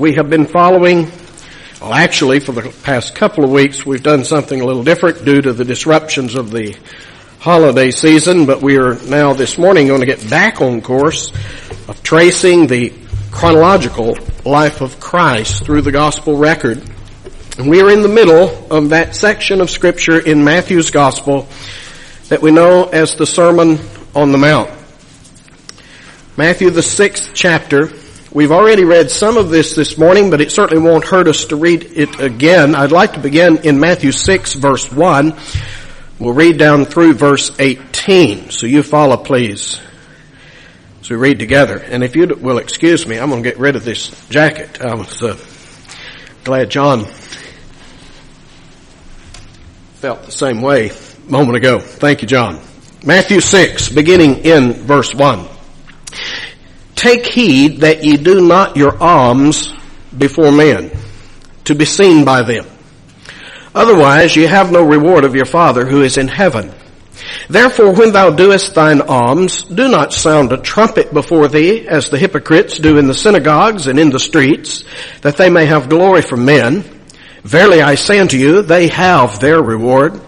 we have been following, well actually for the past couple of weeks we've done something a little different due to the disruptions of the holiday season, but we are now this morning going to get back on course of tracing the chronological life of Christ through the gospel record. And we are in the middle of that section of scripture in Matthew's gospel that we know as the Sermon on the Mount. Matthew the sixth chapter. We've already read some of this this morning, but it certainly won't hurt us to read it again. I'd like to begin in Matthew 6 verse 1. We'll read down through verse 18. So you follow please. So we read together. And if you will excuse me, I'm going to get rid of this jacket. I was uh, glad John felt the same way a moment ago. Thank you, John. Matthew 6, beginning in verse 1. Take heed that ye do not your alms before men, to be seen by them. Otherwise ye have no reward of your Father who is in heaven. Therefore when thou doest thine alms, do not sound a trumpet before thee, as the hypocrites do in the synagogues and in the streets, that they may have glory from men. Verily I say unto you, they have their reward.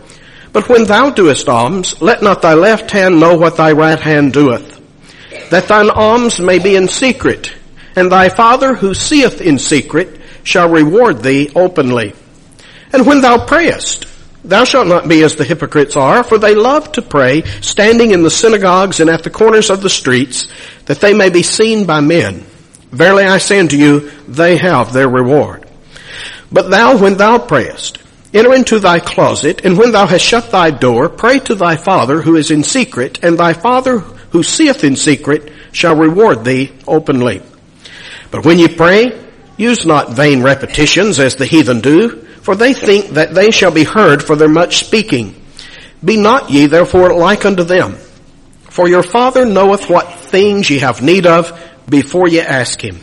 But when thou doest alms, let not thy left hand know what thy right hand doeth that thine alms may be in secret, and thy Father who seeth in secret shall reward thee openly. And when thou prayest, thou shalt not be as the hypocrites are, for they love to pray, standing in the synagogues and at the corners of the streets, that they may be seen by men. Verily I say unto you, they have their reward. But thou, when thou prayest, enter into thy closet, and when thou hast shut thy door, pray to thy Father who is in secret, and thy Father who seeth in secret shall reward thee openly. But when ye pray, use not vain repetitions as the heathen do, for they think that they shall be heard for their much speaking. Be not ye therefore like unto them, for your Father knoweth what things ye have need of before ye ask him.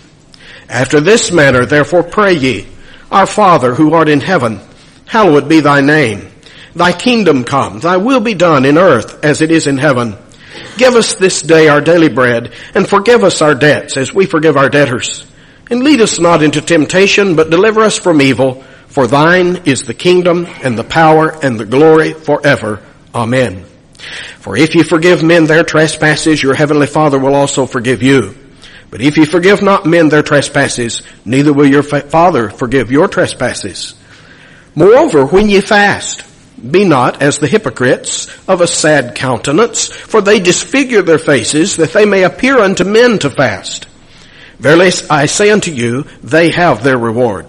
After this manner therefore pray ye, Our Father who art in heaven, hallowed be thy name. Thy kingdom come, thy will be done in earth as it is in heaven. Give us this day our daily bread, and forgive us our debts as we forgive our debtors. And lead us not into temptation, but deliver us from evil. For thine is the kingdom, and the power, and the glory forever. Amen. For if you forgive men their trespasses, your heavenly Father will also forgive you. But if you forgive not men their trespasses, neither will your Father forgive your trespasses. Moreover, when ye fast, be not as the hypocrites of a sad countenance, for they disfigure their faces that they may appear unto men to fast. Verily I say unto you, they have their reward.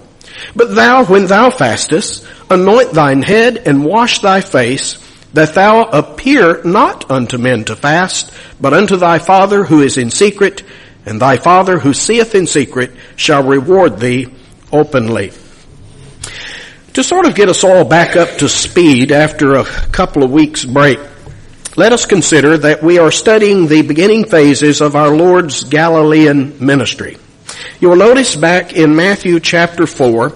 But thou, when thou fastest, anoint thine head and wash thy face, that thou appear not unto men to fast, but unto thy Father who is in secret, and thy Father who seeth in secret shall reward thee openly. To sort of get us all back up to speed after a couple of weeks break, let us consider that we are studying the beginning phases of our Lord's Galilean ministry. You will notice back in Matthew chapter 4,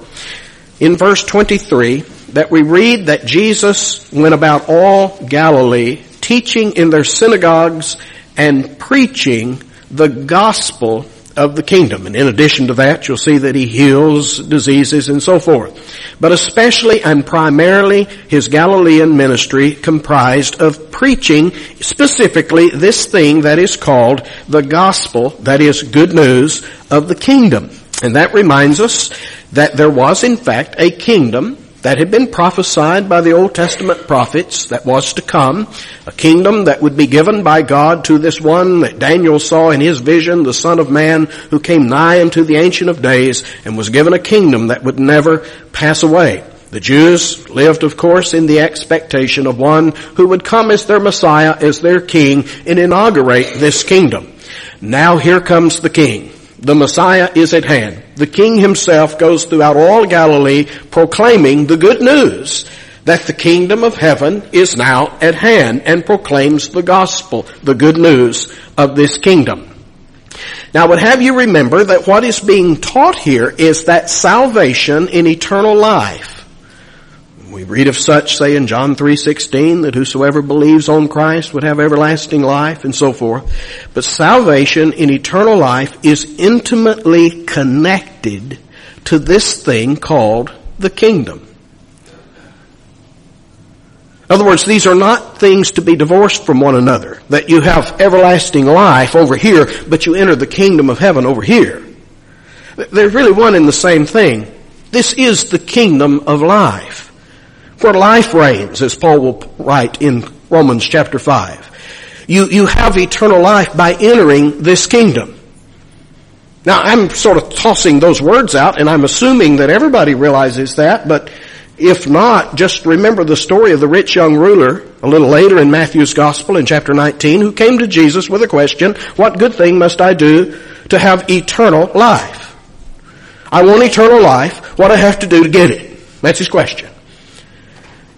in verse 23, that we read that Jesus went about all Galilee, teaching in their synagogues and preaching the gospel of the kingdom. And in addition to that, you'll see that he heals diseases and so forth. But especially and primarily his Galilean ministry comprised of preaching specifically this thing that is called the gospel, that is good news of the kingdom. And that reminds us that there was in fact a kingdom that had been prophesied by the Old Testament prophets that was to come, a kingdom that would be given by God to this one that Daniel saw in his vision, the Son of Man, who came nigh unto the Ancient of Days and was given a kingdom that would never pass away. The Jews lived, of course, in the expectation of one who would come as their Messiah, as their King, and inaugurate this kingdom. Now here comes the King. The Messiah is at hand. The King himself goes throughout all Galilee proclaiming the good news that the kingdom of heaven is now at hand and proclaims the gospel, the good news of this kingdom. Now I would have you remember that what is being taught here is that salvation in eternal life We read of such, say in John 3.16, that whosoever believes on Christ would have everlasting life and so forth. But salvation in eternal life is intimately connected to this thing called the kingdom. In other words, these are not things to be divorced from one another. That you have everlasting life over here, but you enter the kingdom of heaven over here. They're really one and the same thing. This is the kingdom of life. For life reigns, as Paul will write in Romans chapter 5. You, you have eternal life by entering this kingdom. Now I'm sort of tossing those words out and I'm assuming that everybody realizes that, but if not, just remember the story of the rich young ruler a little later in Matthew's gospel in chapter 19 who came to Jesus with a question, what good thing must I do to have eternal life? I want eternal life. What do I have to do to get it? That's his question.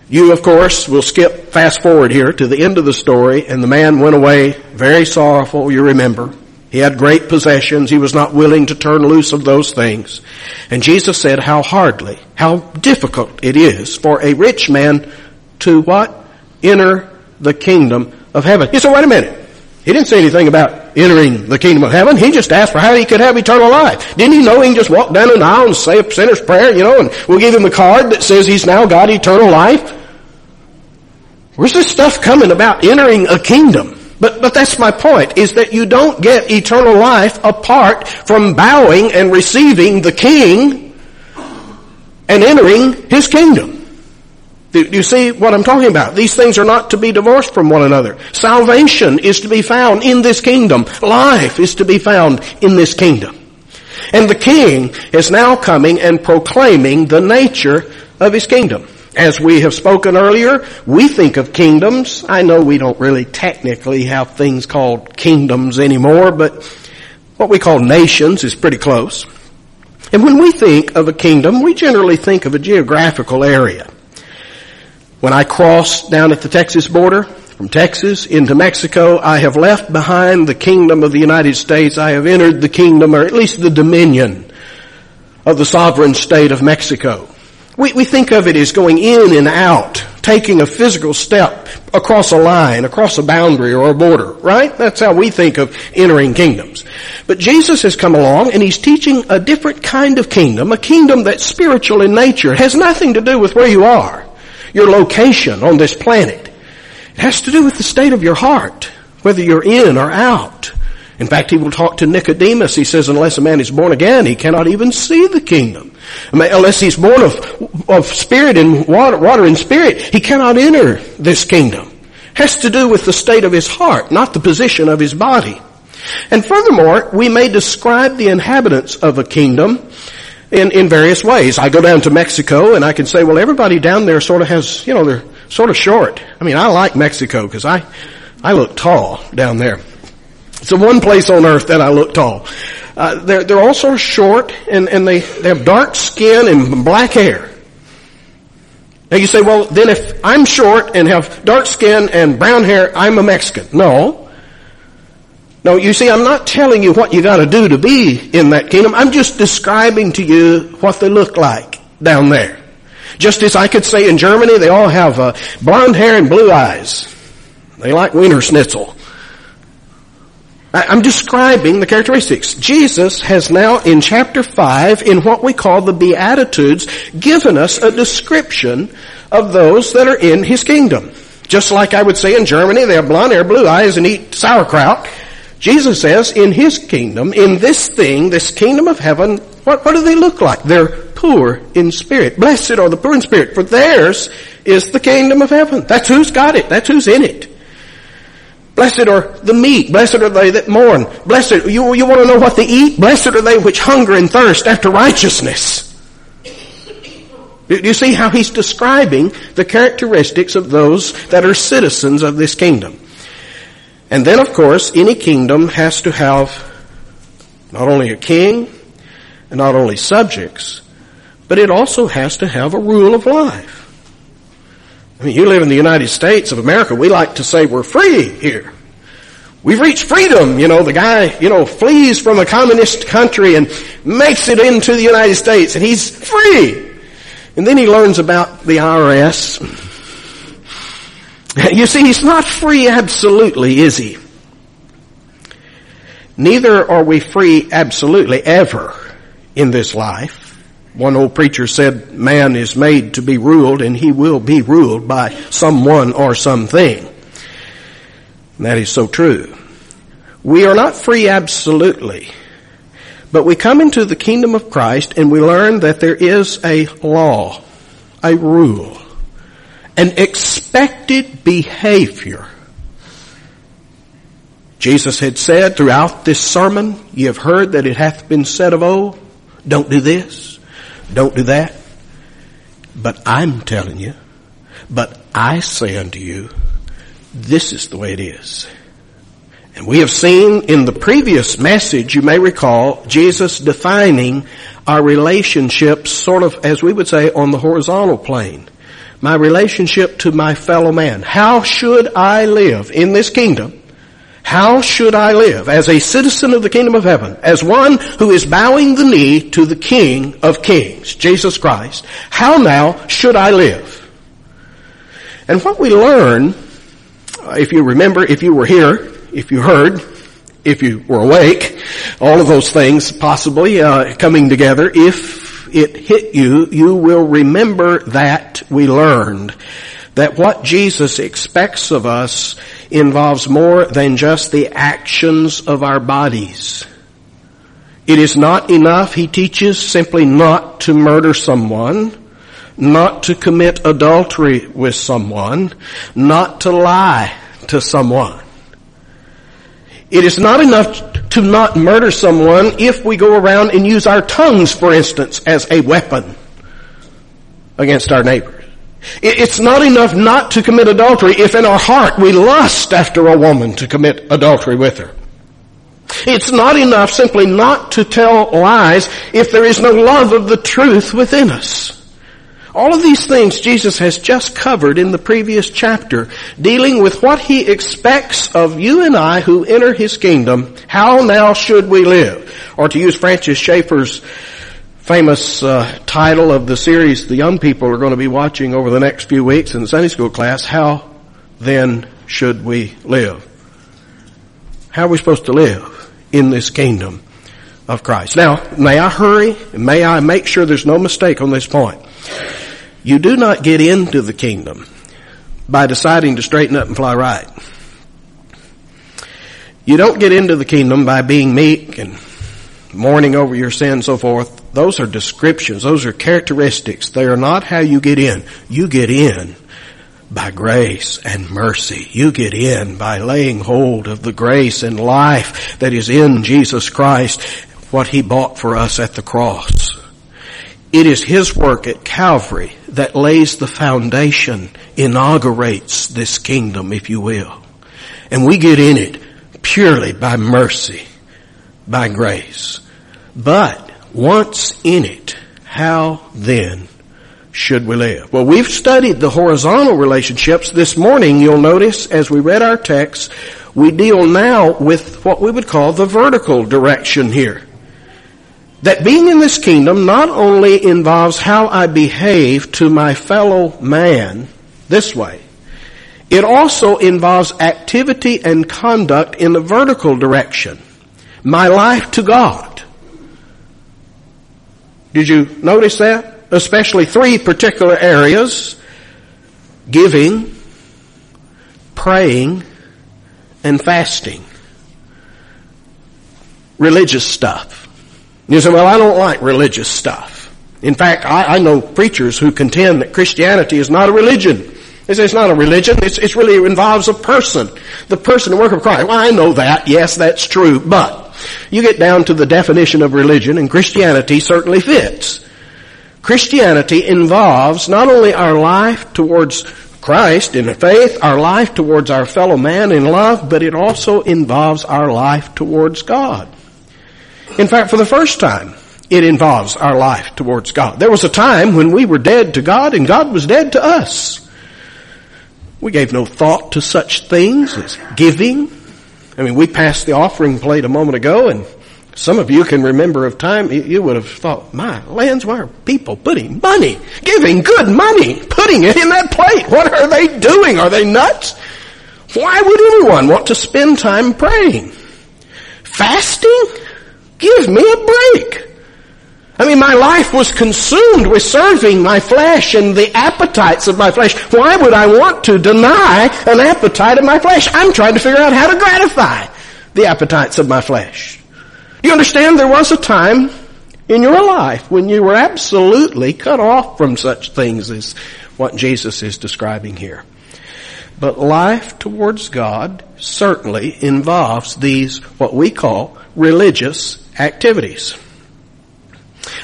You, of course, will skip fast forward here to the end of the story and the man went away very sorrowful, you remember. He had great possessions. He was not willing to turn loose of those things. And Jesus said how hardly, how difficult it is for a rich man to what? Enter the kingdom of heaven. He said, wait a minute. He didn't say anything about entering the kingdom of heaven. He just asked for how he could have eternal life. Didn't he know he can just walk down an aisle and say a sinner's prayer, you know, and we'll give him a card that says he's now got eternal life? Where's this stuff coming about entering a kingdom? But, but that's my point, is that you don't get eternal life apart from bowing and receiving the King and entering His kingdom. Do you see what I'm talking about? These things are not to be divorced from one another. Salvation is to be found in this kingdom. Life is to be found in this kingdom. And the King is now coming and proclaiming the nature of His kingdom. As we have spoken earlier, we think of kingdoms. I know we don't really technically have things called kingdoms anymore, but what we call nations is pretty close. And when we think of a kingdom, we generally think of a geographical area. When I cross down at the Texas border, from Texas into Mexico, I have left behind the kingdom of the United States. I have entered the kingdom, or at least the dominion of the sovereign state of Mexico. We, we think of it as going in and out, taking a physical step across a line, across a boundary or a border, right? That's how we think of entering kingdoms. But Jesus has come along and he's teaching a different kind of kingdom, a kingdom that's spiritual in nature. It has nothing to do with where you are, your location on this planet. It has to do with the state of your heart, whether you're in or out. In fact, he will talk to Nicodemus. He says, unless a man is born again, he cannot even see the kingdom. Unless he's born of, of spirit and water, water and spirit, he cannot enter this kingdom. Has to do with the state of his heart, not the position of his body. And furthermore, we may describe the inhabitants of a kingdom in, in various ways. I go down to Mexico and I can say, well, everybody down there sort of has, you know, they're sort of short. I mean, I like Mexico because I, I look tall down there. It's the one place on earth that I look tall. Uh, they're, they're of short and, and they, they have dark skin and black hair. Now you say, well, then if I'm short and have dark skin and brown hair, I'm a Mexican. No. No, you see, I'm not telling you what you gotta do to be in that kingdom. I'm just describing to you what they look like down there. Just as I could say in Germany, they all have uh, blonde hair and blue eyes. They like Wiener Schnitzel. I'm describing the characteristics. Jesus has now in chapter 5 in what we call the Beatitudes given us a description of those that are in His kingdom. Just like I would say in Germany, they have blonde hair, blue eyes, and eat sauerkraut. Jesus says in His kingdom, in this thing, this kingdom of heaven, what, what do they look like? They're poor in spirit. Blessed are the poor in spirit, for theirs is the kingdom of heaven. That's who's got it. That's who's in it. Blessed are the meek. Blessed are they that mourn. Blessed, you, you want to know what they eat? Blessed are they which hunger and thirst after righteousness. Do you see how he's describing the characteristics of those that are citizens of this kingdom? And then of course, any kingdom has to have not only a king and not only subjects, but it also has to have a rule of life. I mean, you live in the United States of America. We like to say we're free here. We've reached freedom. You know, the guy, you know, flees from a communist country and makes it into the United States and he's free. And then he learns about the IRS. You see, he's not free absolutely, is he? Neither are we free absolutely ever in this life. One old preacher said, man is made to be ruled and he will be ruled by someone or something. And that is so true. We are not free absolutely, but we come into the kingdom of Christ and we learn that there is a law, a rule, an expected behavior Jesus had said throughout this sermon, ye have heard that it hath been said of old, don't do this, don't do that. But I'm telling you, but I say unto you, this is the way it is. And we have seen in the previous message, you may recall, Jesus defining our relationships sort of, as we would say, on the horizontal plane. My relationship to my fellow man. How should I live in this kingdom how should I live as a citizen of the kingdom of heaven, as one who is bowing the knee to the King of kings, Jesus Christ? How now should I live? And what we learn, if you remember, if you were here, if you heard, if you were awake, all of those things possibly uh, coming together, if it hit you, you will remember that we learned that what Jesus expects of us involves more than just the actions of our bodies. It is not enough, he teaches, simply not to murder someone, not to commit adultery with someone, not to lie to someone. It is not enough to not murder someone if we go around and use our tongues, for instance, as a weapon against our neighbor. It's not enough not to commit adultery if in our heart we lust after a woman to commit adultery with her. It's not enough simply not to tell lies if there is no love of the truth within us. All of these things Jesus has just covered in the previous chapter, dealing with what he expects of you and I who enter his kingdom. How now should we live? Or to use Francis Schaeffer's famous uh, title of the series the young people are going to be watching over the next few weeks in the Sunday school class, How Then Should We Live? How are we supposed to live in this kingdom of Christ? Now, may I hurry? May I make sure there's no mistake on this point? You do not get into the kingdom by deciding to straighten up and fly right. You don't get into the kingdom by being meek and mourning over your sin and so forth. Those are descriptions. Those are characteristics. They are not how you get in. You get in by grace and mercy. You get in by laying hold of the grace and life that is in Jesus Christ, what He bought for us at the cross. It is His work at Calvary that lays the foundation, inaugurates this kingdom, if you will. And we get in it purely by mercy, by grace. But once in it, how then should we live? Well, we've studied the horizontal relationships. This morning, you'll notice as we read our text, we deal now with what we would call the vertical direction here. That being in this kingdom not only involves how I behave to my fellow man this way, it also involves activity and conduct in the vertical direction. My life to God did you notice that? Especially three particular areas. Giving, praying, and fasting. Religious stuff. You say, well, I don't like religious stuff. In fact, I, I know preachers who contend that Christianity is not a religion. They say it's not a religion. It's, it's really it involves a person. The person, the work of Christ. Well, I know that. Yes, that's true. But you get down to the definition of religion and Christianity certainly fits. Christianity involves not only our life towards Christ in faith, our life towards our fellow man in love, but it also involves our life towards God. In fact, for the first time, it involves our life towards God. There was a time when we were dead to God and God was dead to us. We gave no thought to such things as giving, I mean, we passed the offering plate a moment ago and Some of you can remember of time you would have thought, my lands, why are people putting money, giving good money, putting it in that plate? What are they doing? Are they nuts? Why would anyone want to spend time praying? Fasting? Give me a break. I mean, my life was consumed with serving my flesh and the appetites of my flesh. Why would I want to deny an appetite of my flesh? I'm trying to figure out how to gratify the appetites of my flesh. You understand there was a time in your life when you were absolutely cut off from such things as what Jesus is describing here. But life towards God certainly involves these, what we call religious activities.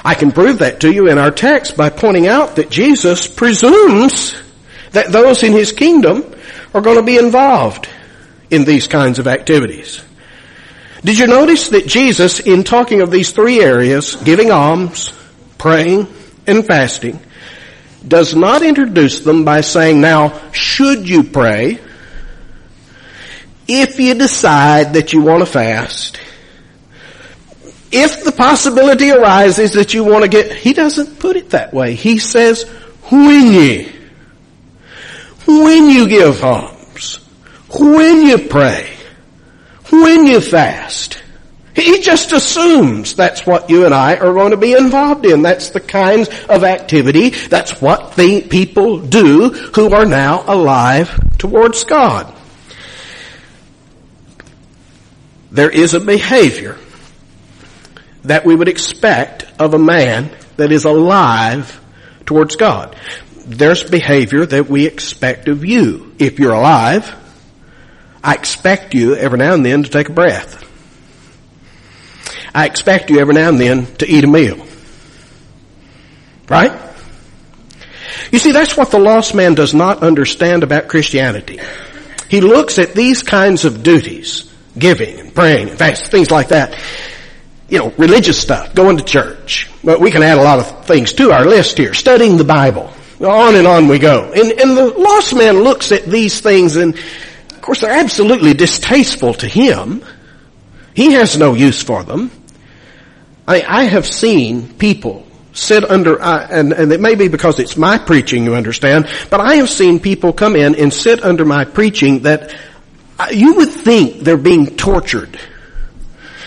I can prove that to you in our text by pointing out that Jesus presumes that those in his kingdom are going to be involved in these kinds of activities. Did you notice that Jesus, in talking of these three areas, giving alms, praying, and fasting, does not introduce them by saying, now, should you pray, if you decide that you want to fast, if the possibility arises that you want to get, he doesn't put it that way. He says, when you, when you give alms, when you pray, when you fast. He just assumes that's what you and I are going to be involved in. That's the kinds of activity, that's what the people do who are now alive towards God. There is a behavior that we would expect of a man that is alive towards God. There's behavior that we expect of you. If you're alive, I expect you every now and then to take a breath. I expect you every now and then to eat a meal. Right? You see, that's what the lost man does not understand about Christianity. He looks at these kinds of duties, giving and praying and fasting, things like that. You know, religious stuff, going to church. But we can add a lot of things to our list here. Studying the Bible. On and on we go. And, and the lost man looks at these things and of course, they're absolutely distasteful to him. He has no use for them. I, I have seen people sit under, uh, and, and it may be because it's my preaching, you understand, but I have seen people come in and sit under my preaching that uh, you would think they're being tortured.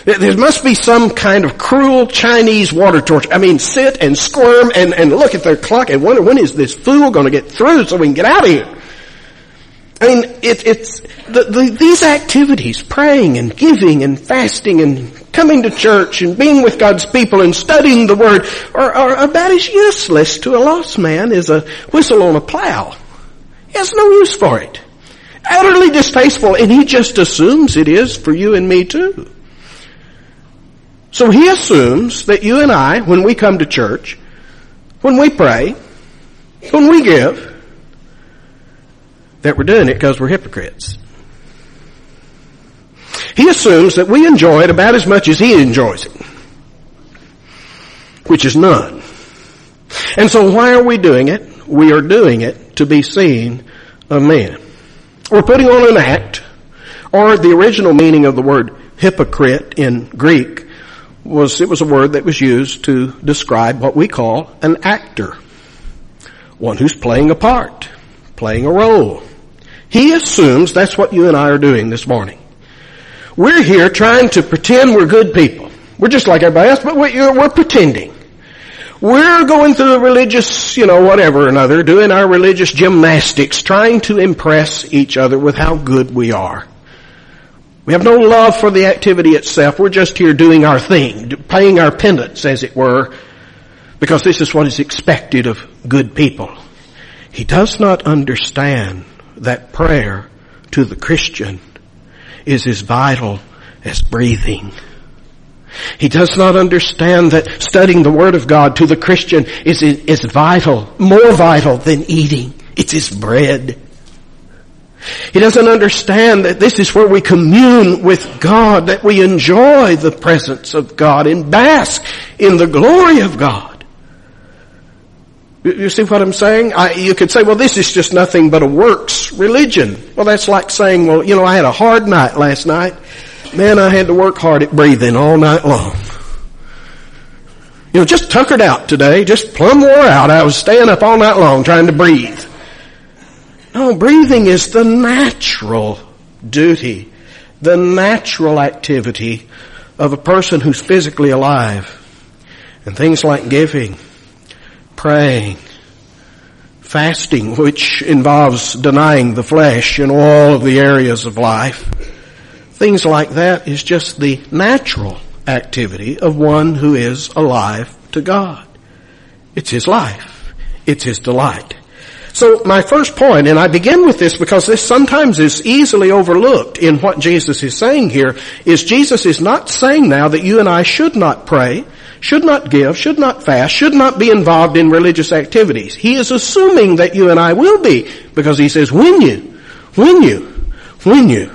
There must be some kind of cruel Chinese water torture. I mean, sit and squirm and, and look at their clock and wonder when is this fool going to get through so we can get out of here. I mean, it, it's the, the, these activities, praying and giving and fasting and coming to church and being with God's people and studying the Word are, are about as useless to a lost man as a whistle on a plow. He has no use for it. Utterly distasteful, and he just assumes it is for you and me too. So he assumes that you and I, when we come to church, when we pray, when we give, that we're doing it because we're hypocrites. He assumes that we enjoy it about as much as he enjoys it, which is none. And so why are we doing it? We are doing it to be seen of men. We're putting on an act, or the original meaning of the word hypocrite in Greek was, it was a word that was used to describe what we call an actor. One who's playing a part, playing a role. He assumes that's what you and I are doing this morning. We're here trying to pretend we're good people. We're just like everybody else, but we're, pretending. We're going through the religious, you know, whatever another, doing our religious gymnastics, trying to impress each other with how good we are. We have no love for the activity itself. We're just here doing our thing, paying our penance, as it were, because this is what is expected of good people. He does not understand that prayer to the Christian is as vital as breathing. He does not understand that studying the Word of God to the Christian is, is vital, more vital than eating. It's his bread. He doesn't understand that this is where we commune with God, that we enjoy the presence of God and bask in the glory of God. You see what I'm saying? I, you could say, well, this is just nothing but a works religion. Well, that's like saying, well, you know, I had a hard night last night. Man, I had to work hard at breathing all night long. You know, just tuckered out today, just plumb wore out. I was staying up all night long trying to breathe. No, breathing is the natural duty, the natural activity of a person who's physically alive. And things like giving, praying, fasting, which involves denying the flesh in all of the areas of life. Things like that is just the natural activity of one who is alive to God. It's his life. It's his delight. So my first point, and I begin with this because this sometimes is easily overlooked in what Jesus is saying here, is Jesus is not saying now that you and I should not pray, should not give, should not fast, should not be involved in religious activities. He is assuming that you and I will be because he says when you, when you, when you.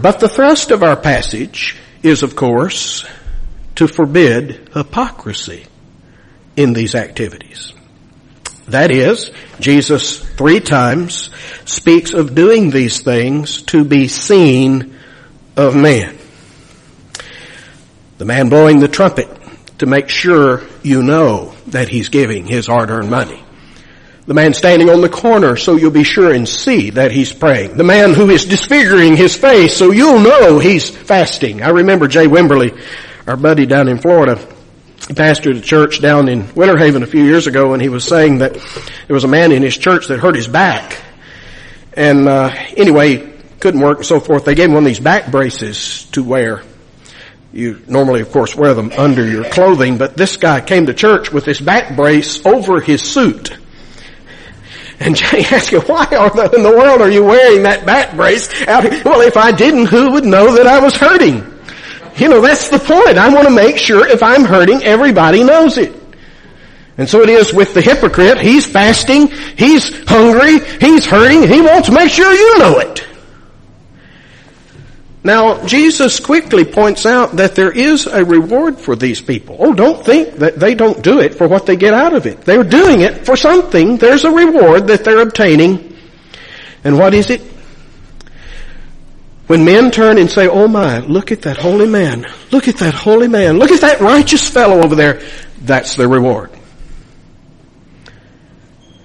But the thrust of our passage is, of course, to forbid hypocrisy in these activities. That is, Jesus three times speaks of doing these things to be seen of men. The man blowing the trumpet to make sure you know that he's giving his hard-earned money. The man standing on the corner so you'll be sure and see that he's praying. The man who is disfiguring his face so you'll know he's fasting. I remember Jay Wimberly, our buddy down in Florida, pastored a church down in Winter Haven a few years ago and he was saying that there was a man in his church that hurt his back. And uh, anyway, couldn't work and so forth. They gave him one of these back braces to wear. You normally, of course, wear them under your clothing, but this guy came to church with this back brace over his suit. And Jay asked him, why in the world are you wearing that back brace out here? Well, if I didn't, who would know that I was hurting? You know, that's the point. I want to make sure if I'm hurting, everybody knows it. And so it is with the hypocrite. He's fasting, he's hungry, he's hurting, he wants to make sure you know it. Now, Jesus quickly points out that there is a reward for these people. Oh, don't think that they don't do it for what they get out of it. They're doing it for something. There's a reward that they're obtaining. And what is it? When men turn and say, oh my, look at that holy man. Look at that holy man. Look at that righteous fellow over there. That's their reward.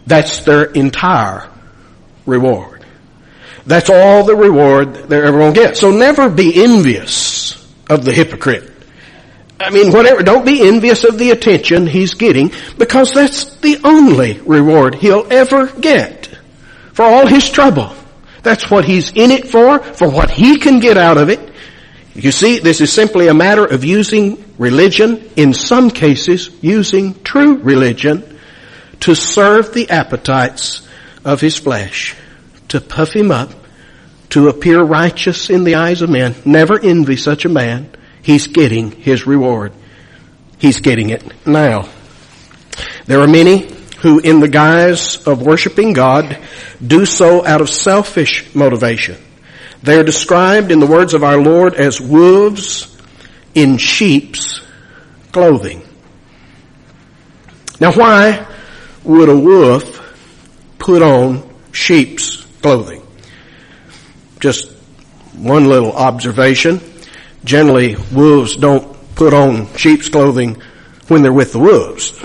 That's their entire reward. That's all the reward they're ever going to get. So never be envious of the hypocrite. I mean, whatever, don't be envious of the attention he's getting because that's the only reward he'll ever get for all his trouble. That's what he's in it for, for what he can get out of it. You see, this is simply a matter of using religion, in some cases using true religion, to serve the appetites of his flesh to puff him up, to appear righteous in the eyes of men. Never envy such a man. He's getting his reward. He's getting it now. There are many who in the guise of worshiping God do so out of selfish motivation. They are described in the words of our Lord as wolves in sheep's clothing. Now why would a wolf put on sheep's clothing. Just one little observation. Generally, wolves don't put on sheep's clothing when they're with the wolves.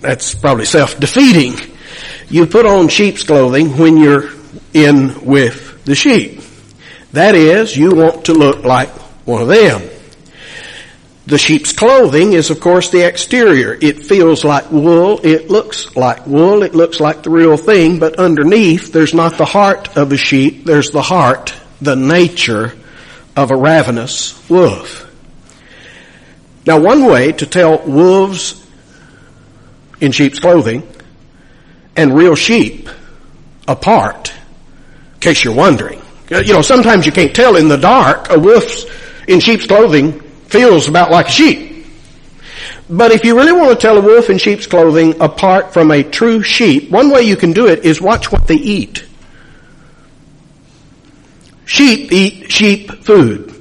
That's probably self-defeating. You put on sheep's clothing when you're in with the sheep. That is, you want to look like one of them. The sheep's clothing is of course the exterior. It feels like wool. It looks like wool. It looks like the real thing, but underneath there's not the heart of a sheep. There's the heart, the nature of a ravenous wolf. Now one way to tell wolves in sheep's clothing and real sheep apart, in case you're wondering. Uh, you know, sometimes you can't tell in the dark a wolf's in sheep's clothing feels about like a sheep. But if you really want to tell a wolf in sheep's clothing apart from a true sheep, one way you can do it is watch what they eat. Sheep eat sheep food.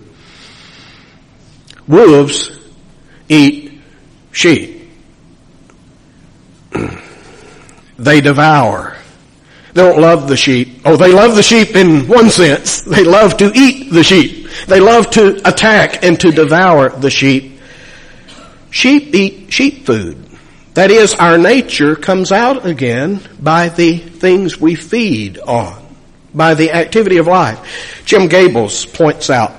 Wolves eat sheep. They devour. They don't love the sheep. Oh, they love the sheep in one sense. They love to eat the sheep. They love to attack and to devour the sheep. Sheep eat sheep food. That is, our nature comes out again by the things we feed on, by the activity of life. Jim Gables points out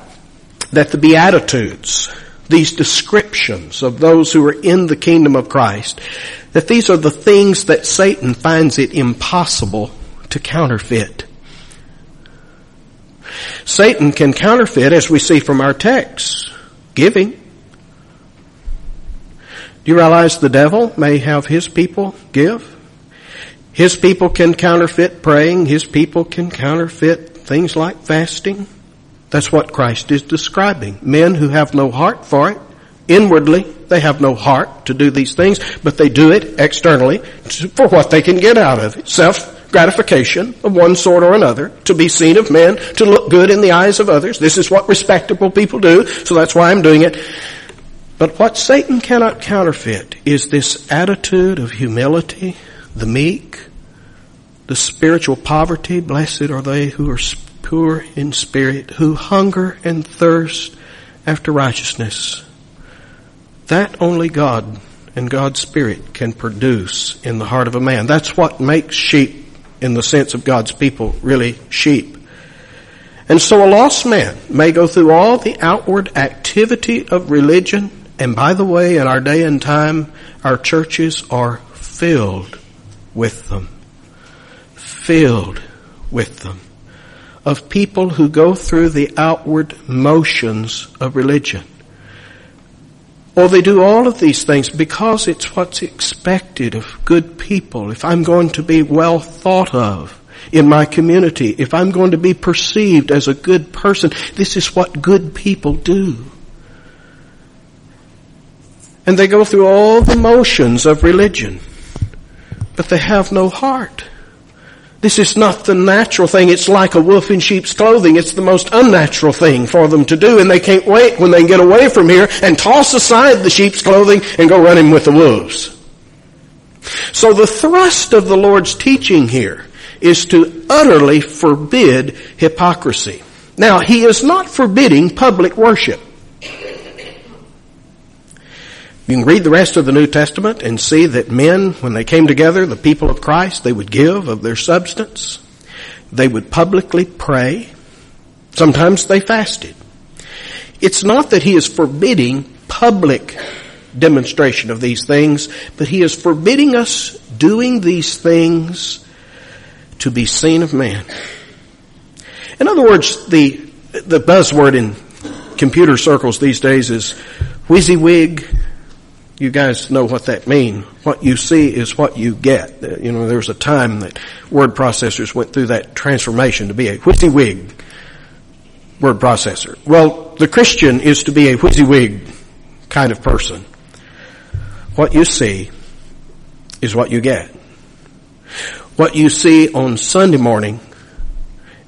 that the Beatitudes, these descriptions of those who are in the kingdom of Christ, that these are the things that Satan finds it impossible to counterfeit. Satan can counterfeit, as we see from our text, giving. Do you realize the devil may have his people give? His people can counterfeit praying. His people can counterfeit things like fasting. That's what Christ is describing. Men who have no heart for it. Inwardly, they have no heart to do these things, but they do it externally for what they can get out of it. Self gratification of one sort or another, to be seen of men, to look good in the eyes of others. This is what respectable people do, so that's why I'm doing it. But what Satan cannot counterfeit is this attitude of humility, the meek, the spiritual poverty. Blessed are they who are poor in spirit, who hunger and thirst after righteousness. That only God and God's Spirit can produce in the heart of a man. That's what makes sheep in the sense of God's people, really sheep. And so a lost man may go through all the outward activity of religion, and by the way, in our day and time, our churches are filled with them. Filled with them. Of people who go through the outward motions of religion. Or they do all of these things because it's what's expected of good people. If I'm going to be well thought of in my community, if I'm going to be perceived as a good person, this is what good people do. And they go through all the motions of religion, but they have no heart. This is not the natural thing. It's like a wolf in sheep's clothing. It's the most unnatural thing for them to do, and they can't wait when they get away from here and toss aside the sheep's clothing and go running with the wolves. So the thrust of the Lord's teaching here is to utterly forbid hypocrisy. Now, He is not forbidding public worship. You can read the rest of the New Testament and see that men, when they came together, the people of Christ, they would give of their substance. They would publicly pray. Sometimes they fasted. It's not that he is forbidding public demonstration of these things, but he is forbidding us doing these things to be seen of man. In other words, the, the buzzword in computer circles these days is WYSIWYG, you guys know what that means. What you see is what you get. Uh, you know, there was a time that word processors went through that transformation to be a WYSIWYG word processor. Well, the Christian is to be a WYSIWYG kind of person. What you see is what you get. What you see on Sunday morning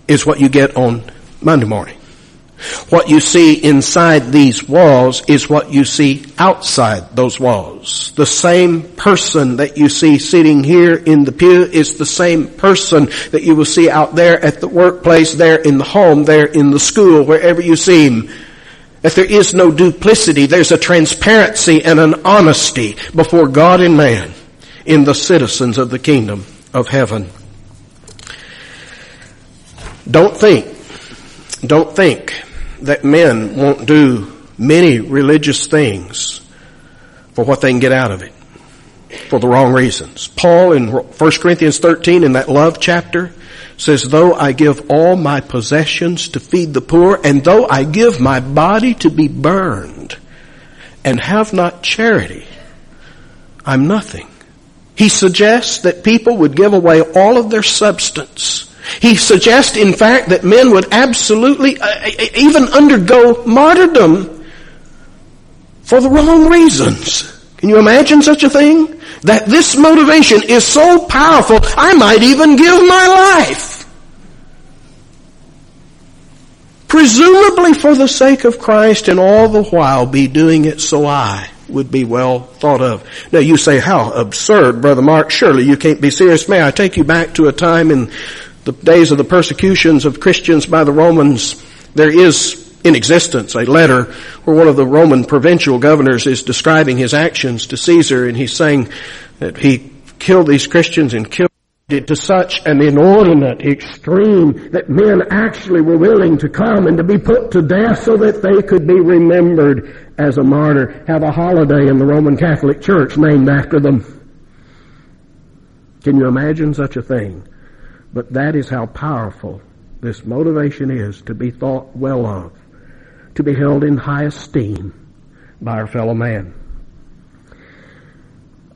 is what you get on Monday morning. What you see inside these walls is what you see outside those walls. The same person that you see sitting here in the pew is the same person that you will see out there at the workplace, there in the home, there in the school, wherever you see him. If there is no duplicity, there's a transparency and an honesty before God and man in the citizens of the kingdom of heaven. Don't think, don't think that men won't do many religious things for what they can get out of it for the wrong reasons. Paul in 1 Corinthians 13 in that love chapter says, though I give all my possessions to feed the poor and though I give my body to be burned and have not charity, I'm nothing. He suggests that people would give away all of their substance he suggests, in fact, that men would absolutely uh, uh, even undergo martyrdom for the wrong reasons. Can you imagine such a thing? That this motivation is so powerful, I might even give my life presumably for the sake of Christ and all the while be doing it so I would be well thought of. Now you say, how absurd, Brother Mark, surely you can't be serious. May I take you back to a time in the days of the persecutions of Christians by the Romans? There is in existence a letter where one of the Roman provincial governors is describing his actions to Caesar and he's saying that he killed these Christians and killed it to such an inordinate extreme that men actually were willing to come and to be put to death so that they could be remembered as a martyr, have a holiday in the Roman Catholic Church named after them. Can you imagine such a thing? But that is how powerful this motivation is to be thought well of, to be held in high esteem by our fellow man.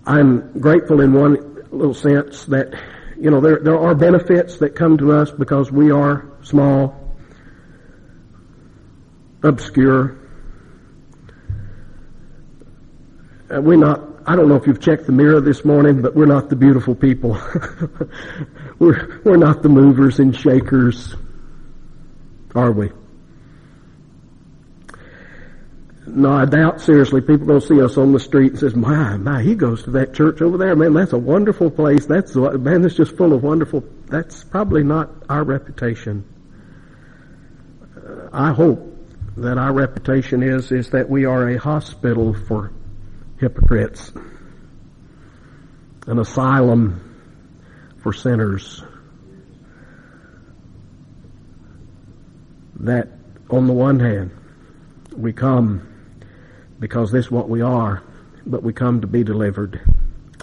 I'm grateful in one little sense that you know, there, there are benefits that come to us because we are small, obscure. Uh, we're not, I don't know if you've checked the mirror this morning, but we're not the beautiful people. we're, we're not the movers and shakers, are we? No, I doubt seriously people to see us on the street and says, "My, my, he goes to that church over there. Man, that's a wonderful place. That's man, that's just full of wonderful." That's probably not our reputation. Uh, I hope that our reputation is is that we are a hospital for hypocrites, an asylum for sinners. That, on the one hand, we come because this is what we are, but we come to be delivered.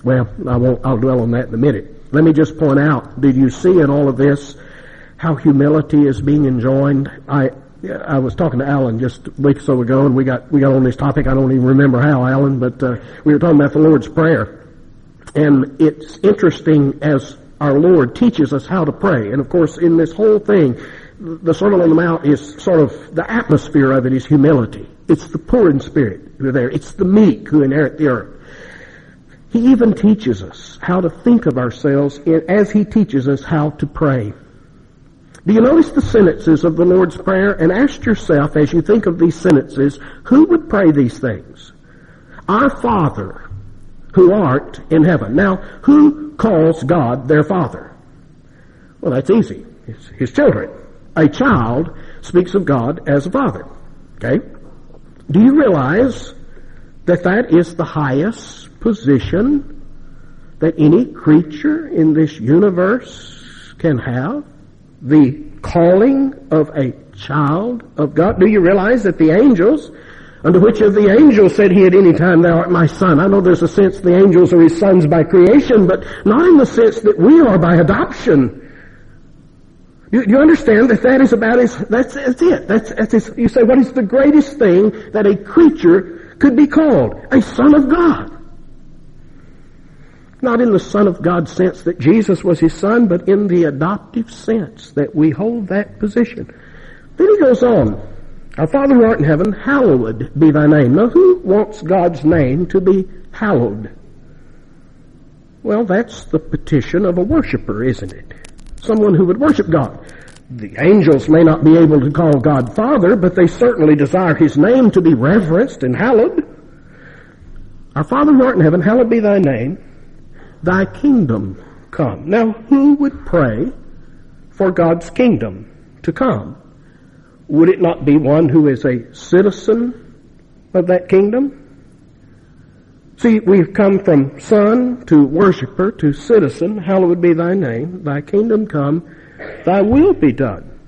Well, I won't, I'll dwell on that in a minute. Let me just point out, did you see in all of this how humility is being enjoined? I, I was talking to Alan just a week or so ago, and we got we got on this topic. I don't even remember how, Alan, but uh, we were talking about the Lord's Prayer, and it's interesting as our Lord teaches us how to pray. And of course, in this whole thing, the Sermon on the Mount is sort of the atmosphere of it is humility. It's the poor in spirit who are there. It's the meek who inherit the earth. He even teaches us how to think of ourselves as he teaches us how to pray. Do you notice the sentences of the Lord's Prayer? And ask yourself as you think of these sentences, who would pray these things? Our Father, who art in heaven. Now, who calls God their Father? Well, that's easy. It's his children. A child speaks of God as a father. Okay? Do you realize that that is the highest position that any creature in this universe can have? The calling of a child of God. Do you realize that the angels, under which of the angels said he at any time, thou art my son? I know there's a sense the angels are his sons by creation, but not in the sense that we are by adoption. You, you understand that that is about his, that's, that's it. That's, that's you say, what is the greatest thing that a creature could be called? A son of God. Not in the son of God sense that Jesus was his son, but in the adoptive sense that we hold that position. Then he goes on. Our Father who art in heaven, hallowed be thy name. Now who wants God's name to be hallowed? Well, that's the petition of a worshiper, isn't it? someone who would worship God. The angels may not be able to call God Father, but they certainly desire His name to be reverenced and hallowed. Our Father who art in heaven, hallowed be thy name. Thy kingdom come. Now, who would pray for God's kingdom to come? Would it not be one who is a citizen of that kingdom? See, we've come from son to worshiper to citizen. Hallowed be thy name. Thy kingdom come. Thy will be done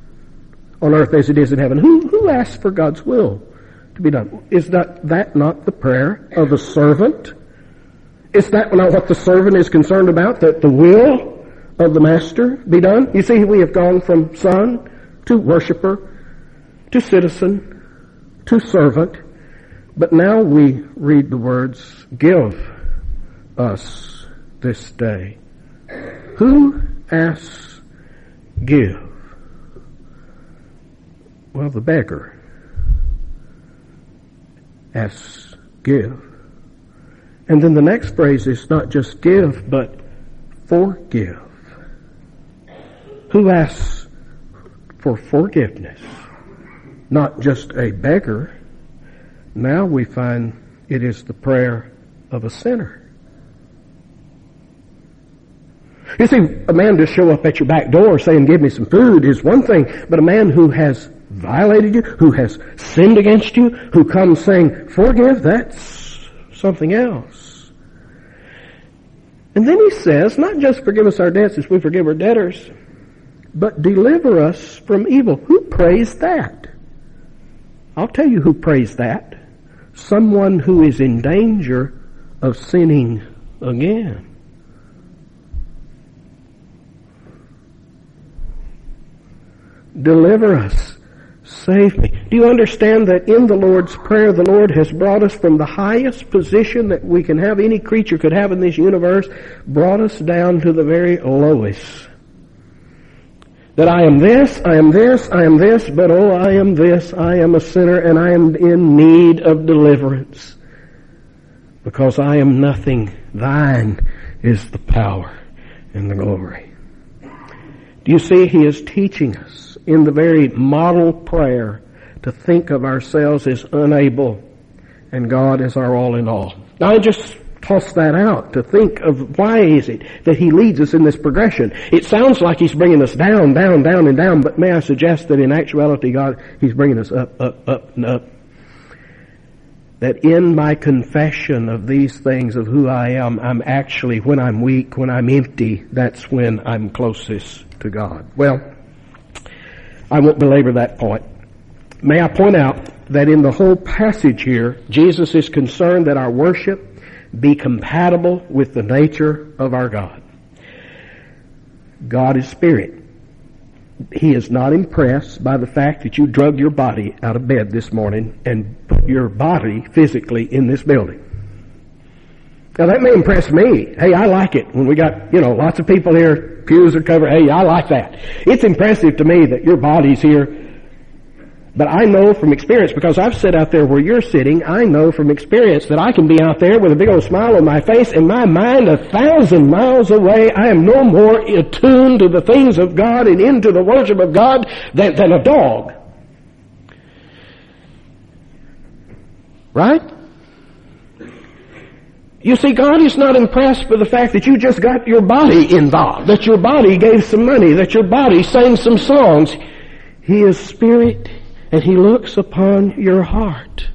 on earth as it is in heaven. Who, who asks for God's will to be done? Is that, that not the prayer of the servant? Is that not what the servant is concerned about? That the will of the master be done? You see, we have gone from son to worshiper to citizen to servant but now we read the words, give us this day. Who asks give? Well, the beggar asks give. And then the next phrase is not just give, but forgive. Who asks for forgiveness? Not just a beggar. Now we find it is the prayer of a sinner. You see, a man just show up at your back door saying, give me some food is one thing, but a man who has violated you, who has sinned against you, who comes saying, forgive, that's something else. And then he says, not just forgive us our debts as we forgive our debtors, but deliver us from evil. Who prays that? I'll tell you who prays that. Someone who is in danger of sinning again. Deliver us. Save me. Do you understand that in the Lord's Prayer, the Lord has brought us from the highest position that we can have, any creature could have in this universe, brought us down to the very lowest. That I am this, I am this, I am this, but oh, I am this, I am a sinner and I am in need of deliverance. Because I am nothing. Thine is the power and the glory. Do you see? He is teaching us in the very model prayer to think of ourselves as unable and God as our all in all. Now I just toss that out to think of why is it that he leads us in this progression. It sounds like he's bringing us down, down, down and down, but may I suggest that in actuality God, he's bringing us up, up, up and up. That in my confession of these things of who I am, I'm actually, when I'm weak, when I'm empty, that's when I'm closest to God. Well, I won't belabor that point. May I point out that in the whole passage here, Jesus is concerned that our worship be compatible with the nature of our God. God is spirit. He is not impressed by the fact that you drug your body out of bed this morning and put your body physically in this building. Now that may impress me. Hey, I like it when we got, you know, lots of people here pews are covered. Hey, I like that. It's impressive to me that your body's here. But I know from experience, because I've sat out there where you're sitting, I know from experience that I can be out there with a big old smile on my face and my mind a thousand miles away. I am no more attuned to the things of God and into the worship of God than, than a dog. Right? You see, God is not impressed with the fact that you just got your body involved, that your body gave some money, that your body sang some songs. He is spirit and He looks upon your heart.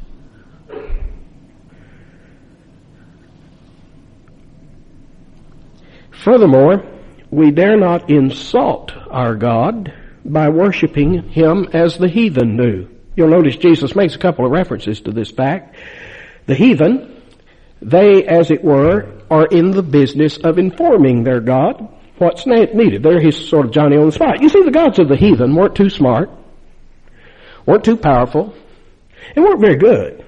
Furthermore, we dare not insult our God by worshiping Him as the heathen do. You'll notice Jesus makes a couple of references to this fact. The heathen they, as it were, are in the business of informing their God what's needed. They're his sort of Johnny on the spot. You see, the gods of the heathen weren't too smart, weren't too powerful, and weren't very good.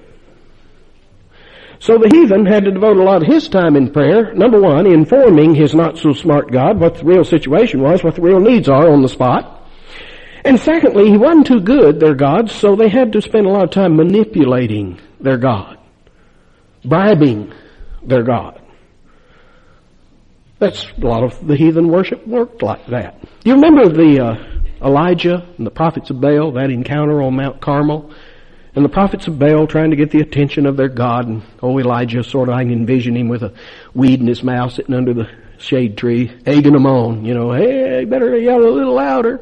So the heathen had to devote a lot of his time in prayer, number one, informing his not so smart God what the real situation was, what the real needs are on the spot. And secondly, he wasn't too good, their God, so they had to spend a lot of time manipulating their God bribing their God. That's a lot of the heathen worship worked like that. You remember the uh, Elijah and the prophets of Baal, that encounter on Mount Carmel? And the prophets of Baal trying to get the attention of their God. And oh, Elijah sort of, I can envision him with a weed in his mouth sitting under the shade tree, egging them on. You know, hey, better yell a little louder.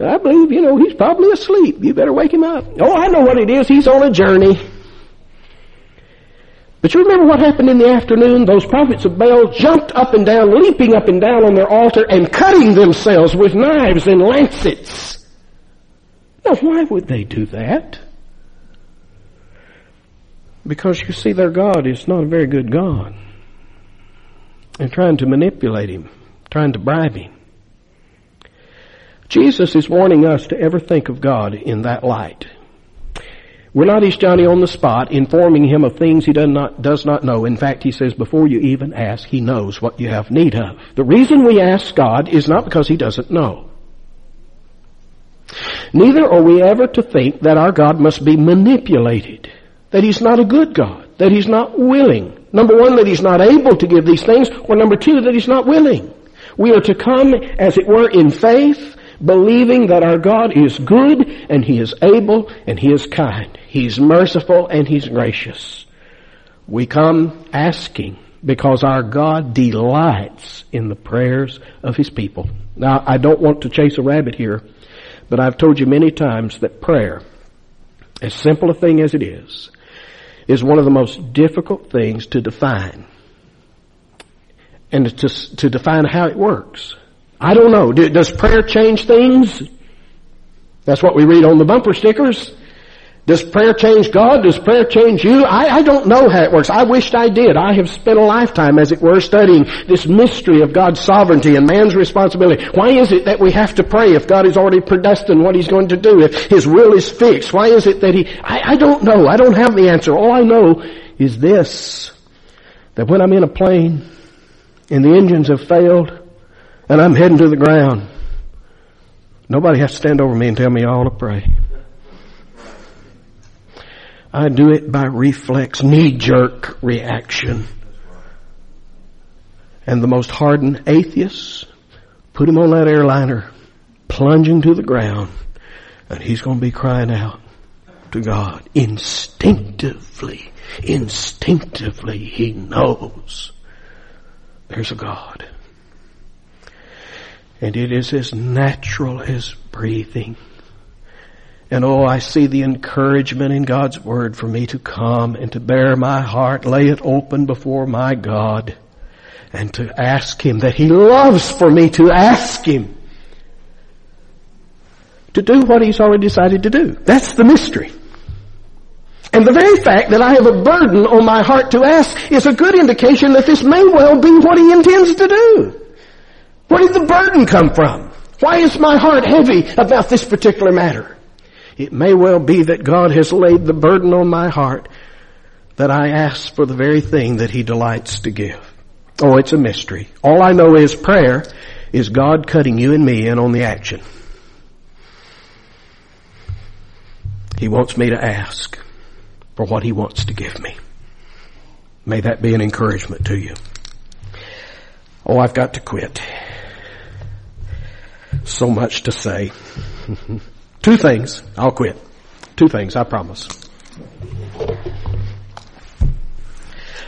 I believe, you know, he's probably asleep. You better wake him up. Oh, I know what it is. He's on a journey. But you remember what happened in the afternoon? Those prophets of Baal jumped up and down, leaping up and down on their altar and cutting themselves with knives and lancets. Now why would they do that? Because you see their God is not a very good God. And trying to manipulate him, trying to bribe him. Jesus is warning us to ever think of God in that light. We're not his Johnny on the spot, informing him of things he does not, does not know. In fact, he says before you even ask, he knows what you have need of. The reason we ask God is not because he doesn't know. Neither are we ever to think that our God must be manipulated, that he's not a good God, that he's not willing. Number one, that he's not able to give these things, or number two, that he's not willing. We are to come, as it were, in faith, believing that our God is good and He is able and He is kind. He's merciful and He's gracious. We come asking because our God delights in the prayers of His people. Now, I don't want to chase a rabbit here, but I've told you many times that prayer, as simple a thing as it is, is one of the most difficult things to define. And to, to define how it works. I don't know. Does prayer change things? That's what we read on the bumper stickers. Does prayer change God? Does prayer change you? I, I, don't know how it works. I wished I did. I have spent a lifetime, as it were, studying this mystery of God's sovereignty and man's responsibility. Why is it that we have to pray if God has already predestined what He's going to do, if His will is fixed? Why is it that He, I, I don't know. I don't have the answer. All I know is this, that when I'm in a plane and the engines have failed and I'm heading to the ground, nobody has to stand over me and tell me all to pray. I do it by reflex, knee-jerk reaction. And the most hardened atheists, put him on that airliner, plunging to the ground, and he's going to be crying out to God instinctively. Instinctively, he knows there's a God. And it is as natural as breathing. And oh, I see the encouragement in God's Word for me to come and to bare my heart, lay it open before my God, and to ask Him that He loves for me to ask Him to do what He's already decided to do. That's the mystery. And the very fact that I have a burden on my heart to ask is a good indication that this may well be what He intends to do. Where did the burden come from? Why is my heart heavy about this particular matter? It may well be that God has laid the burden on my heart that I ask for the very thing that He delights to give. Oh, it's a mystery. All I know is prayer is God cutting you and me in on the action. He wants me to ask for what He wants to give me. May that be an encouragement to you. Oh, I've got to quit. So much to say. Two things. I'll quit. Two things, I promise.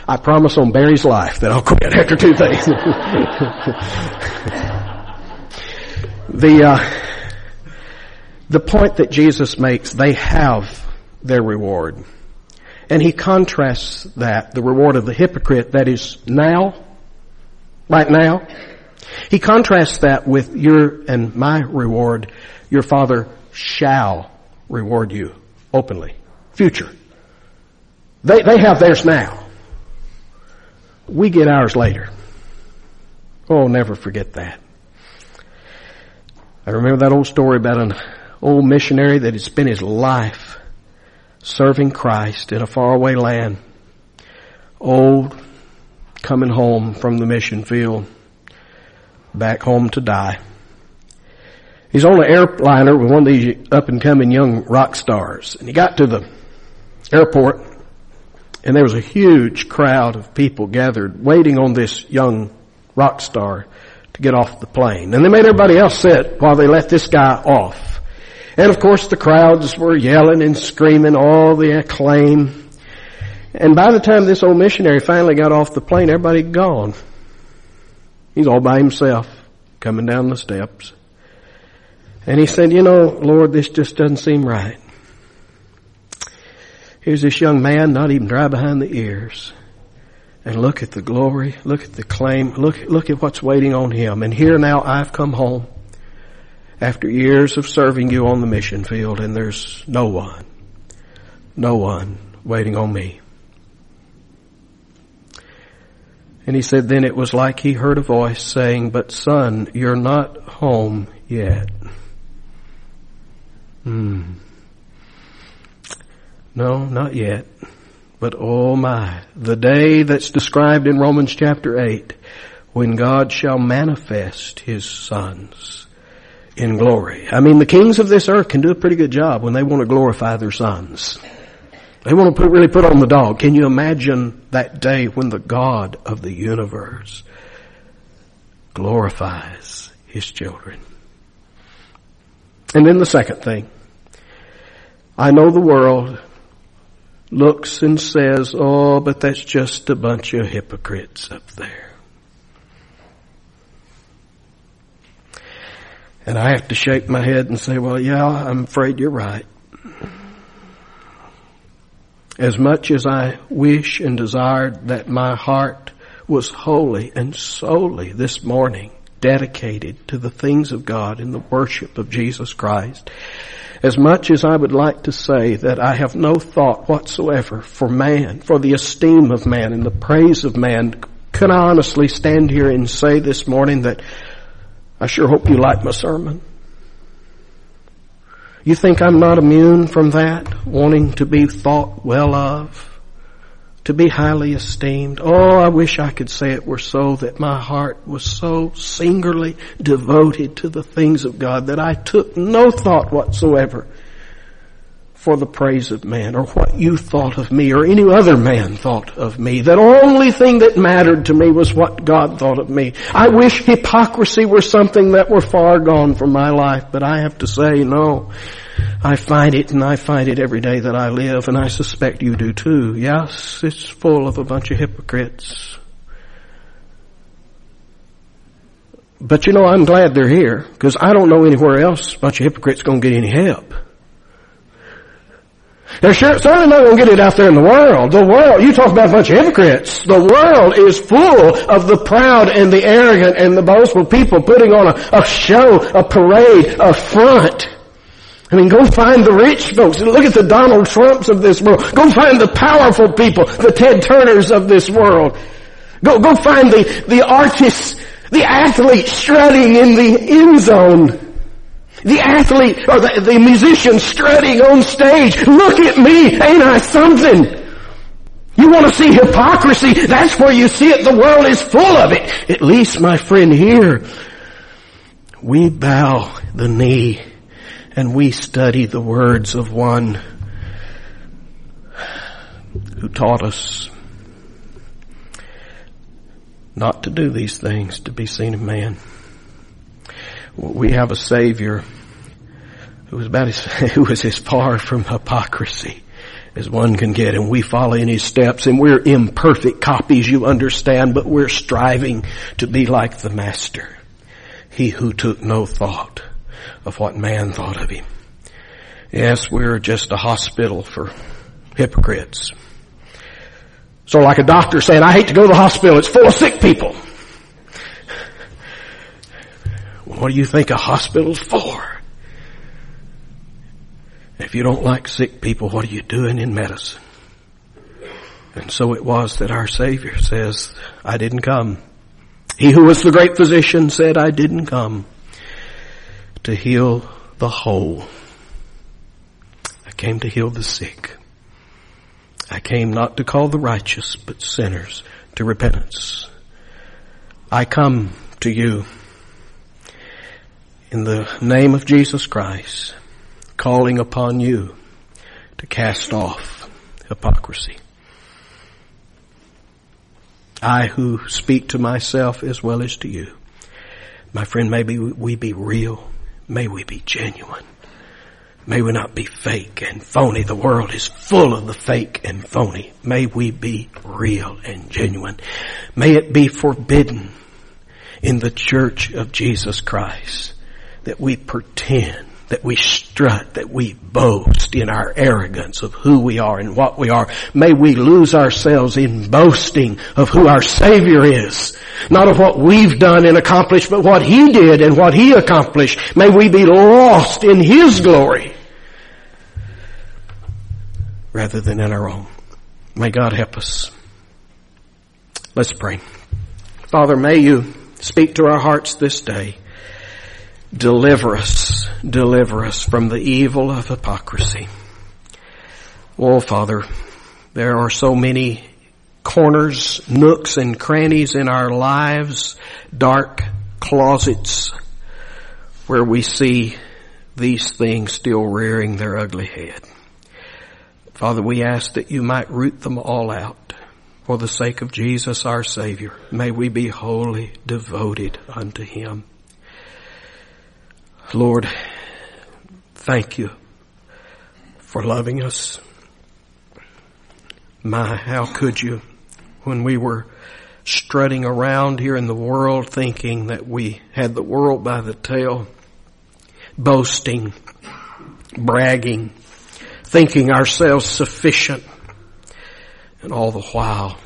I promise on Barry's life that I'll quit after two things. the, uh, the point that Jesus makes, they have their reward. And he contrasts that, the reward of the hypocrite that is now, right now. He contrasts that with your and my reward. Your father shall reward you openly. Future. They, they have theirs now. We get ours later. Oh, never forget that. I remember that old story about an old missionary that had spent his life serving Christ in a faraway land. Old, coming home from the mission field, back home to die. He's on an airliner with one of these up and coming young rock stars. And he got to the airport and there was a huge crowd of people gathered waiting on this young rock star to get off the plane. And they made everybody else sit while they let this guy off. And of course the crowds were yelling and screaming all the acclaim. And by the time this old missionary finally got off the plane, everybody had gone. He's all by himself coming down the steps. And he said, you know, Lord, this just doesn't seem right. Here's this young man, not even dry behind the ears. And look at the glory, look at the claim, look, look at what's waiting on him. And here now I've come home after years of serving you on the mission field and there's no one, no one waiting on me. And he said, then it was like he heard a voice saying, but son, you're not home yet. Hmm. No, not yet. But oh my, the day that's described in Romans chapter 8, when God shall manifest His sons in glory. I mean, the kings of this earth can do a pretty good job when they want to glorify their sons. They want to put, really put on the dog. Can you imagine that day when the God of the universe glorifies His children? And then the second thing. I know the world looks and says, oh, but that's just a bunch of hypocrites up there. And I have to shake my head and say, well, yeah, I'm afraid you're right. As much as I wish and desired that my heart was wholly and solely this morning dedicated to the things of God and the worship of Jesus Christ, as much as I would like to say that I have no thought whatsoever for man, for the esteem of man and the praise of man, can I honestly stand here and say this morning that I sure hope you like my sermon? You think I'm not immune from that, wanting to be thought well of? to be highly esteemed. Oh, I wish I could say it were so that my heart was so singularly devoted to the things of God that I took no thought whatsoever for the praise of man or what you thought of me or any other man thought of me. That only thing that mattered to me was what God thought of me. I wish hypocrisy were something that were far gone from my life, but I have to say no. I find it and I find it every day that I live and I suspect you do too. Yes, it's full of a bunch of hypocrites. But you know, I'm glad they're here because I don't know anywhere else a bunch of hypocrites going to get any help. They're sure, certainly not going to get it out there in the world. The world, you talk about a bunch of hypocrites. The world is full of the proud and the arrogant and the boastful people putting on a, a show, a parade, a front. I mean, go find the rich folks. Look at the Donald Trumps of this world. Go find the powerful people, the Ted Turners of this world. Go, go find the, the artists, the athletes strutting in the end zone. The athlete or the, the musician strutting on stage. Look at me. Ain't I something? You want to see hypocrisy? That's where you see it. The world is full of it. At least, my friend, here, we bow the knee and we study the words of one who taught us not to do these things to be seen of man. We have a Savior who is about as, who is as far from hypocrisy as one can get and we follow in his steps and we're imperfect copies, you understand, but we're striving to be like the Master. He who took no thought of what man thought of him. Yes, we're just a hospital for hypocrites. So like a doctor saying, I hate to go to the hospital, it's full of sick people. What do you think a hospital's for? If you don't like sick people, what are you doing in medicine? And so it was that our Savior says, I didn't come. He who was the great physician said, I didn't come to heal the whole. I came to heal the sick. I came not to call the righteous, but sinners to repentance. I come to you in the name of Jesus Christ, calling upon you to cast off hypocrisy. I who speak to myself as well as to you. My friend, maybe we be real May we be genuine. May we not be fake and phony. The world is full of the fake and phony. May we be real and genuine. May it be forbidden in the church of Jesus Christ that we pretend that we strut, that we boast in our arrogance of who we are and what we are. May we lose ourselves in boasting of who our Savior is. Not of what we've done and accomplished, but what He did and what He accomplished. May we be lost in His glory rather than in our own. May God help us. Let's pray. Father, may you speak to our hearts this day. Deliver us, deliver us from the evil of hypocrisy. Oh, Father, there are so many corners, nooks and crannies in our lives, dark closets where we see these things still rearing their ugly head. Father, we ask that you might root them all out for the sake of Jesus our Savior. May we be wholly devoted unto Him. Lord, Thank you for loving us. My, how could you when we were strutting around here in the world thinking that we had the world by the tail, boasting, bragging, thinking ourselves sufficient, and all the while,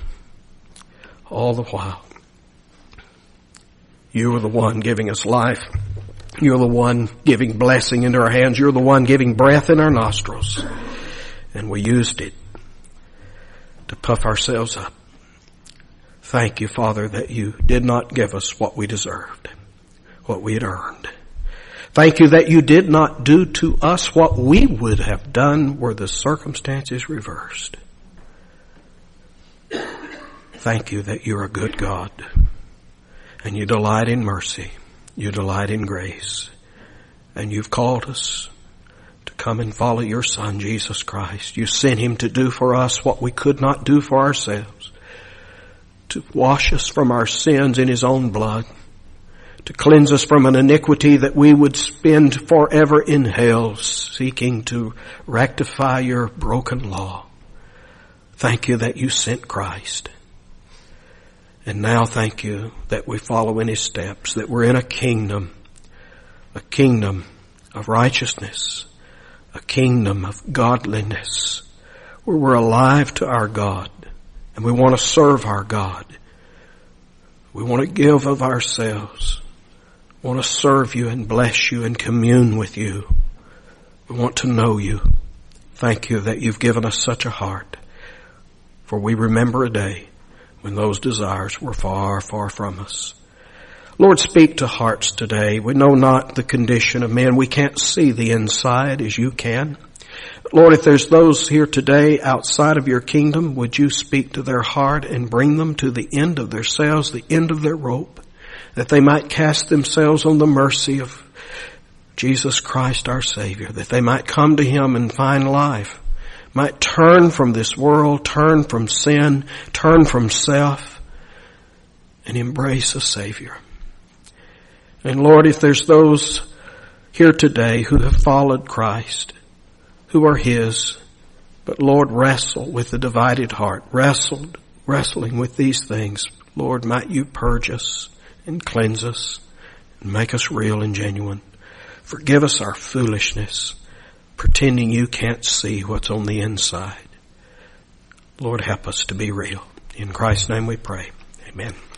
all the while, you were the one giving us life. You're the one giving blessing into our hands. You're the one giving breath in our nostrils. And we used it to puff ourselves up. Thank you, Father, that you did not give us what we deserved, what we had earned. Thank you that you did not do to us what we would have done were the circumstances reversed. Thank you that you're a good God and you delight in mercy. You delight in grace. And you've called us to come and follow your Son, Jesus Christ. You sent Him to do for us what we could not do for ourselves to wash us from our sins in His own blood, to cleanse us from an iniquity that we would spend forever in hell seeking to rectify your broken law. Thank you that you sent Christ. And now thank you that we follow in His steps, that we're in a kingdom, a kingdom of righteousness, a kingdom of godliness, where we're alive to our God and we want to serve our God. We want to give of ourselves. We want to serve you and bless you and commune with you. We want to know you. Thank you that you've given us such a heart. For we remember a day when those desires were far, far from us. Lord, speak to hearts today. We know not the condition of men. We can't see the inside as you can. Lord, if there's those here today outside of your kingdom, would you speak to their heart and bring them to the end of their themselves, the end of their rope, that they might cast themselves on the mercy of Jesus Christ our Savior, that they might come to Him and find life, might turn from this world, turn from sin, turn from self, and embrace a Savior. And Lord, if there's those here today who have followed Christ, who are His. But Lord, wrestle with the divided heart. Wrestled, wrestling with these things. Lord, might you purge us and cleanse us and make us real and genuine. Forgive us our foolishness, pretending you can't see what's on the inside. Lord, help us to be real. In Christ's name we pray. Amen.